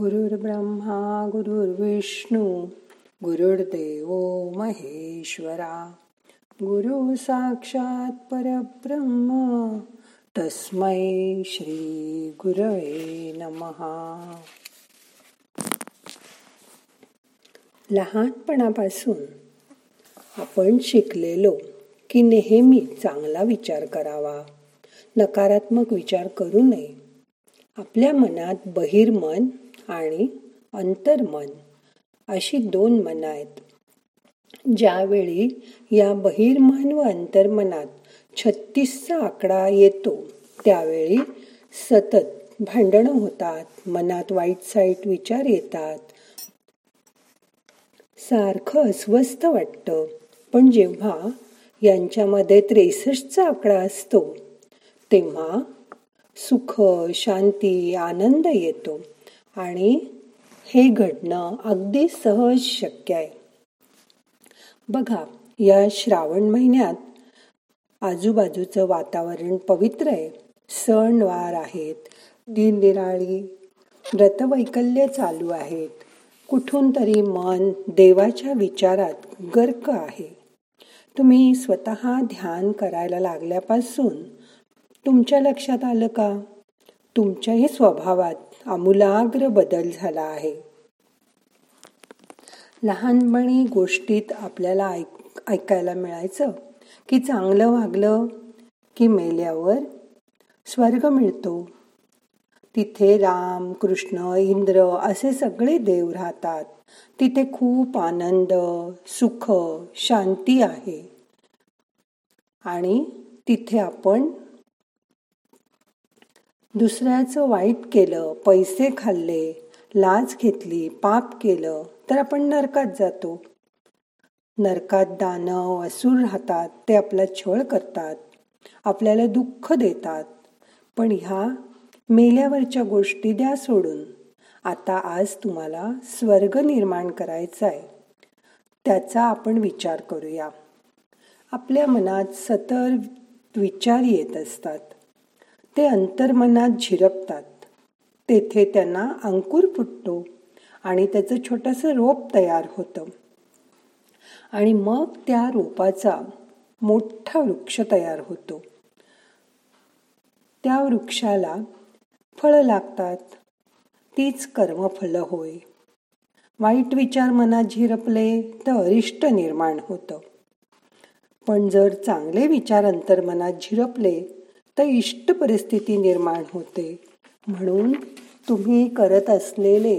गुरुर्ब्रह्मा गुरुर्विष्णू गुरुर्देव महेश्वरा। गुरु साक्षात परब्रह्म तस्मै श्री गुरवे नमहा लहानपणापासून आपण शिकलेलो की नेहमी चांगला विचार करावा नकारात्मक विचार करू नये. आपल्या मनात बहिर्मन आणि अंतर्मन अशी दोन मन आहेत. ज्यावेळी या बहिर्मन व अंतर्मनात छत्तीसचा आकडा येतो त्यावेळी सतत भांडणं होतात मनात वाईट साईट विचार येतात. सारखं अस्वस्थ वाटतं. पण जेव्हा यांच्यामध्ये त्रेसष्टचा आकडा असतो तेव्हा सुख शांती आनंद येतो. आणि हे घडणं अगदी सहज शक्य आहे. बघा या श्रावण महिन्यात आजूबाजूचं वातावरण पवित्र आहे. सणवार आहेत दिनदिराळी व्रतवैकल्य चालू आहेत. कुठून तरी मन देवाच्या विचारात गर्क आहे. तुम्ही स्वतः ध्यान करायला लागल्यापासून तुमच्या लक्षात आलं का? तुमच्याही स्वभावात आमूलाग्र बदल झाला आहे. लहानपणी गोष्टीत आपल्याला ऐक ऐकायला मिळायचं की चांगलं वागलं की मेल्यावर स्वर्ग मिळतो. तिथे राम कृष्ण इंद्र असे सगळे देव राहतात. तिथे खूप आनंद सुख शांती आहे. आणि तिथे आपण दुसऱ्याचं वाईट केलं पैसे खाल्ले लाच घेतली पाप केलं तर आपण नरकात जातो. नरकात दानव असूर राहतात ते आपला छळ करतात आपल्याला दुःख देतात. पण ह्या मेल्यावरच्या गोष्टी द्या सोडून. आता आज तुम्हाला स्वर्ग निर्माण करायचा आहे त्याचा आपण विचार करूया. आपल्या मनात सतत विचार येत असतात. ते अंतर्मनात झिरपतात. तेथे त्यांना अंकुर फुटतो आणि त्याचं छोटस रोप तयार होतं. आणि मग त्या रोपाचा मोठा वृक्ष तयार होतो. त्या वृक्षाला फळं लागतात. तीच कर्मफलं होय. वाईट विचार मनात झिरपले तर अरिष्ट निर्माण होतं. पण जर चांगले विचार अंतर्मनात झिरपले तर इष्ट परिस्थिती निर्माण होते. म्हणून तुम्ही करत असलेले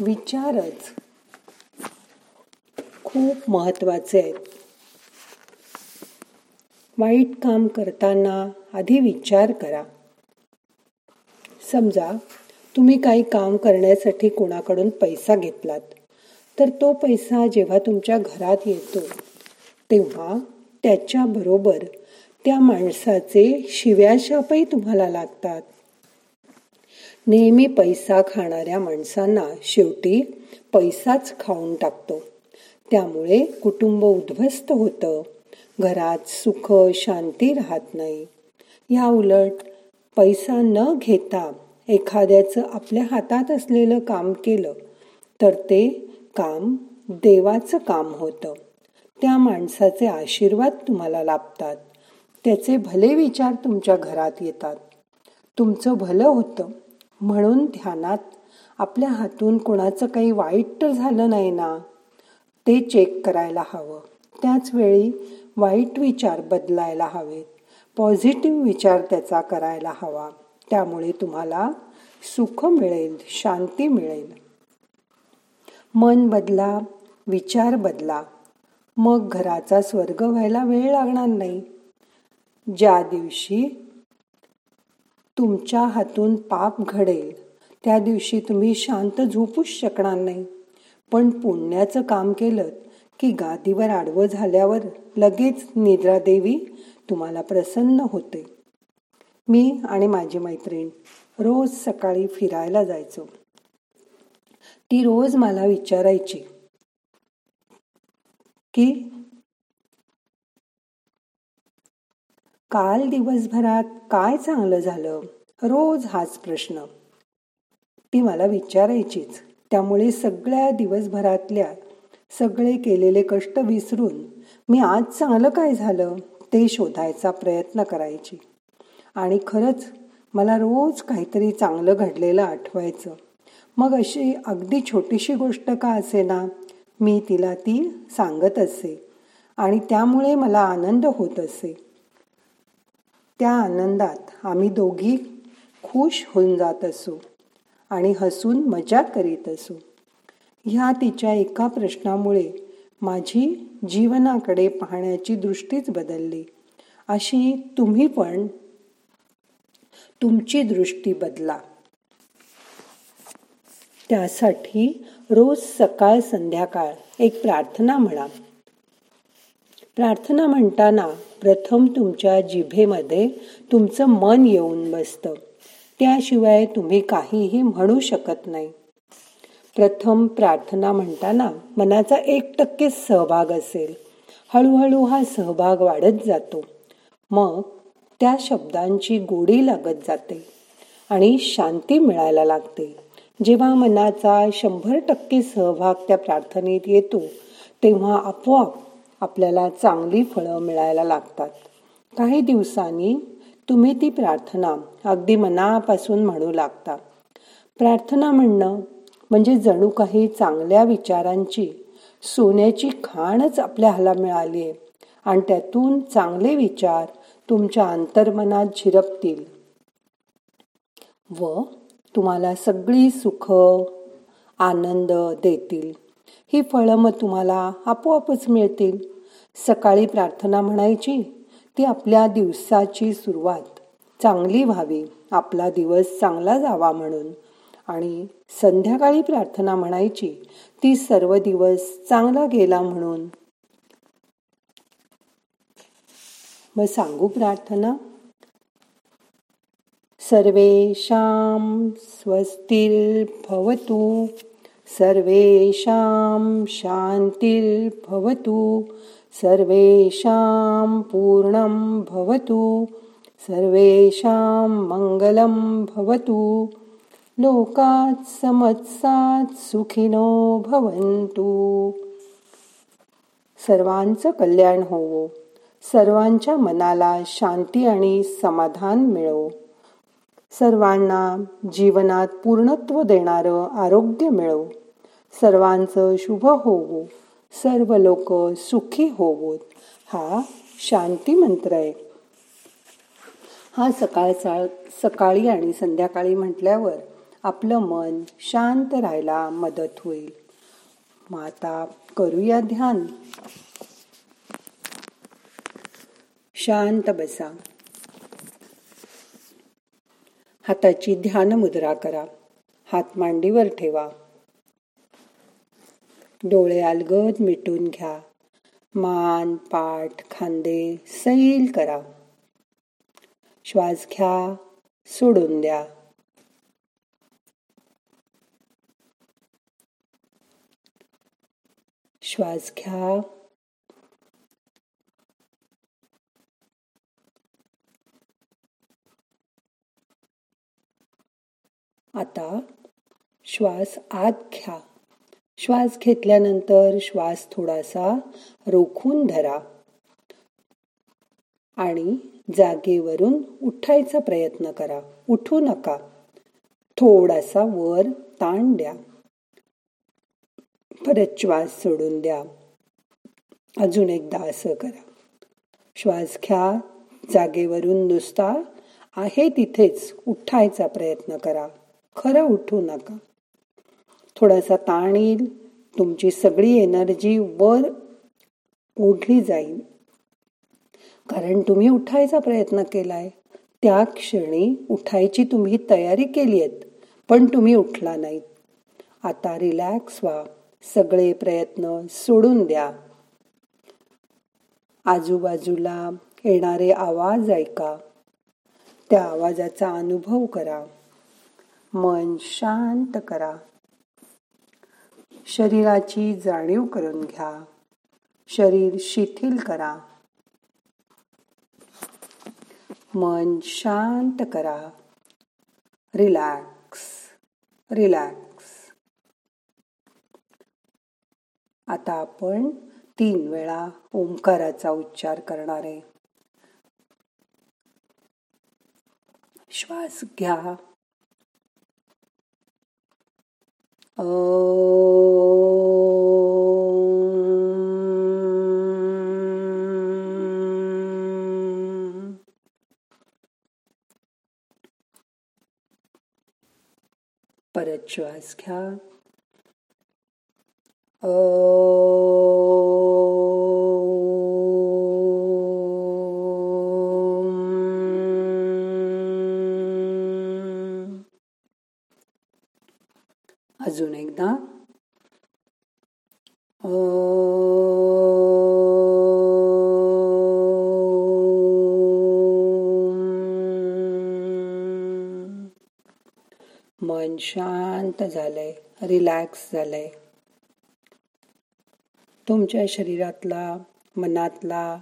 विचारच खूप महत्त्वाचे आहेत. वाईट काम करताना आधी विचार करा. समजा तुम्ही काही काम करण्यासाठी कोणाकडून पैसा घेतलात तर तो पैसा जेव्हा तुमच्या घरात येतो तेव्हा त्याच्या बरोबर त्या माणसाचे शिव्याशापही तुम्हाला लागतात. नेहमी पैसा खाणाऱ्या माणसांना शेवटी पैसाच खाऊन टाकतो. त्यामुळे कुटुंब उद्ध्वस्त होतं. घरात सुख शांती राहत नाही. या उलट पैसा न घेता एखाद्याचं आपल्या हातात असलेलं काम केलं तर ते काम देवाचं काम होतं. त्या माणसाचे आशीर्वाद तुम्हाला लाभतात. त्याचे भले विचार तुमच्या घरात येतात. तुमचं भलं होतं म्हणून ध्यानात आपल्या हातून कोणाचं काही वाईट तर झालं नाही ना? ते चेक करायला हवं. त्याचवेळी वाईट विचार बदलायला हवेत. पॉझिटिव्ह विचार त्याचा करायला हवा. त्यामुळे तुम्हाला सुख मिळेल शांती मिळेल. मन बदला विचार बदला. मग घराचा स्वर्ग व्हायला वेळ लागणार नाही. ज्या दिवशी तुमच्या हातून पाप घडेल त्या दिवशी तुम्ही शांत झोपूच शकणार नाही. पण पुण्याचं काम केलं की गादीवर आडवं झाल्यावर लगेच निद्रा देवी तुम्हाला प्रसन्न होते. मी आणि माझी मैत्रीण रोज सकाळी फिरायला जायचो. ती रोज मला विचारायची की काल दिवसभरात काय चांगलं झालं? रोज हाच प्रश्न. ती मला विचारायचीच. त्यामुळे सगळ्या दिवसभरातल्या सगळे केलेले कष्ट विसरून मी आज चांगलं काय झालं ते शोधायचा प्रयत्न करायची. आणि खरंच मला रोज काहीतरी चांगलं घडलेलं आठवायचं. मग अशी अगदी छोटीशी गोष्ट का असे ना मी तिला ती सांगत असे. आणि त्यामुळे मला आनंद होत असे. त्या आनंदात आम्ही दोघी खुश होऊन जात असू आणि हसून मजा करीत असू. ह्या तिच्या एका प्रश्नामुळे माझी जीवनाकडे पाहण्याची दृष्टीच बदलली. अशी तुम्ही पण तुमची दृष्टी बदला. त्यासाठी रोज सकाळ संध्याकाळ एक प्रार्थना म्हणा. प्रार्थना म्हणताना प्रथम तुमच्या जिभेमध्ये तुमचं मन येऊन बसतं. त्याशिवाय तुम्ही काहीही म्हणू शकत नाही. प्रथम प्रार्थना म्हणताना मनाचा एक टक्के सहभाग असेल. हळूहळू हा सहभाग वाढत जातो. मग त्या शब्दांची गोडी लागत जाते आणि शांती मिळायला लागते. जेव्हा मनाचा शंभर टक्के सहभाग त्या प्रार्थनेत येतो तेव्हा आपोआप आपल्याला चांगली फळं मिळायला लागतात. काही दिवसांनी तुम्ही ती प्रार्थना अगदी मनापासून म्हणू लागता. प्रार्थना म्हणणं म्हणजे जणू काही चांगल्या विचारांची सोन्याची खाणच आपल्याला मिळाली आहे आणि त्यातून चांगले विचार तुमच्या अंतर्मनात झिरपतील. व तुम्हाला सगळी सुख आनंद देतील. ही फळं मग तुम्हाला आपोआपच मिळतील. सकाळी प्रार्थना म्हणायची ती आपल्या दिवसाची सुरुवात. चांगली व्हावी आपला दिवस चांगला जावा म्हणून. आणि संध्याकाळी प्रार्थना म्हणायची ती सर्व दिवस चांगला गेला म्हणून. मग सांगू प्रार्थना. सर्वेषां स्वस्तिर्भवतु. सर्वेषां शान्तिर्भवतु सर्वेषां पूर्णं भवतु सर्वेषां मङ्गलं भवतु। लोकात् समत्सात् सुखिनो भवन्तु। सर्वांचं कल्याण होवो सर्वांच्या मनाला शांती आणि समाधान मिळो। सर्वांना जीवनात पूर्णत्व देणारं आरोग्य मिळो. सर्वांचं शुभ होवो. सर्व लोक सुखी होवोत. हा शांती मंत्र आहे. हा सकाळचा सकाळी आणि संध्याकाळी म्हटल्यावर आपलं मन शांत राहायला मदत होईल. मग आता करूया ध्यान. शांत बसा. हाताची ध्यान मुद्रा करा. हात मांडीवर ठेवा. डोळे अलगद मिटून घ्या. मान पाठ खांदे सैल करा. श्वास घ्या सोडून द्या. श्वास घ्या आता श्वास आत घ्या. श्वास घेतल्यानंतर श्वास थोडासा रोखून धरा आणि जागेवरून उठायचा प्रयत्न करा. उठू नका. थोडासा वर ताण द्या. परत श्वास सोडून द्या. अजून एकदा असं करा. श्वास घ्या. जागेवरून नुसता आहे तिथेच उठायचा प्रयत्न करा. खरं उठू नका. थोडासा ताण येईल तुमची सगळी एनर्जी वर ओढली जाईल. कारण तुम्ही उठायचा प्रयत्न केलाय. त्या क्षणी उठायची तुम्ही तयारी केली आहेत पण तुम्ही उठला नाहीत आता रिलॅक्स व्हा. सगळे प्रयत्न सोडून द्या. आजूबाजूला येणारे आवाज ऐका. त्या आवाजाचा अनुभव करा. मन शांत करा. शरीराची जाणीव करून घ्या. शरीर शिथिल करा. मन शांत करा. Relax relax. आता आपण तीन वेळा ओंकाराचा उच्चार करणार आहे. श्वास घ्या. परत श्वास घ्या अजून एकदा. मन शांत झालंय रिलॅक्स झालंय. तुमच्या शरीरातला मनातला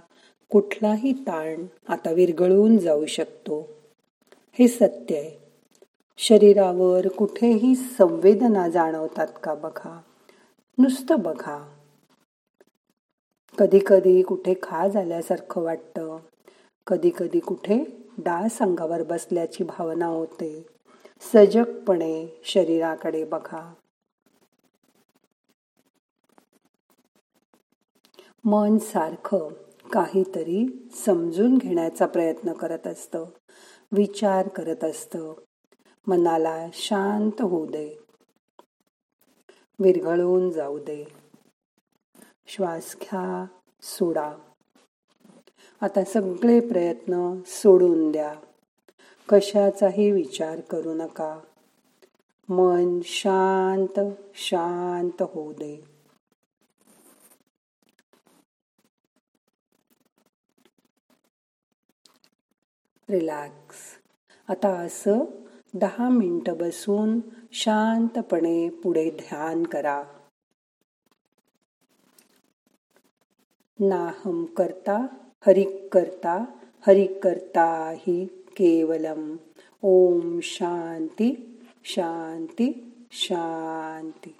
कुठलाही ताण आता विरघळून जाऊ शकतो. हे सत्य आहे. शरीरावर कुठेही संवेदना जाणवतात का बघा? नुसतं बघा. कधी कधी कुठे खा झाल्यासारखं वाटतं. कधी कधी कुठे डास अंगावर बसल्याची भावना होते. सजगपणे शरीराकडे बघा. मन सारखं काहीतरी समजून घेण्याचा प्रयत्न करत असतं. विचार करत असतं. मनाला शांत होऊ दे. विरघळून जाऊ दे. श्वास घ्या सोडा. आता सगळे प्रयत्न सोडून द्या. कशाचाही विचार करू नका. मन शांत शांत होऊ दे. रिलॅक्स. आता असं दहा मिनटं बसून शांतपणे पुढे ध्यान करा. नाहम करता हरिक करता हरिक करता हि केवलम. ओम शांती शांती शांती.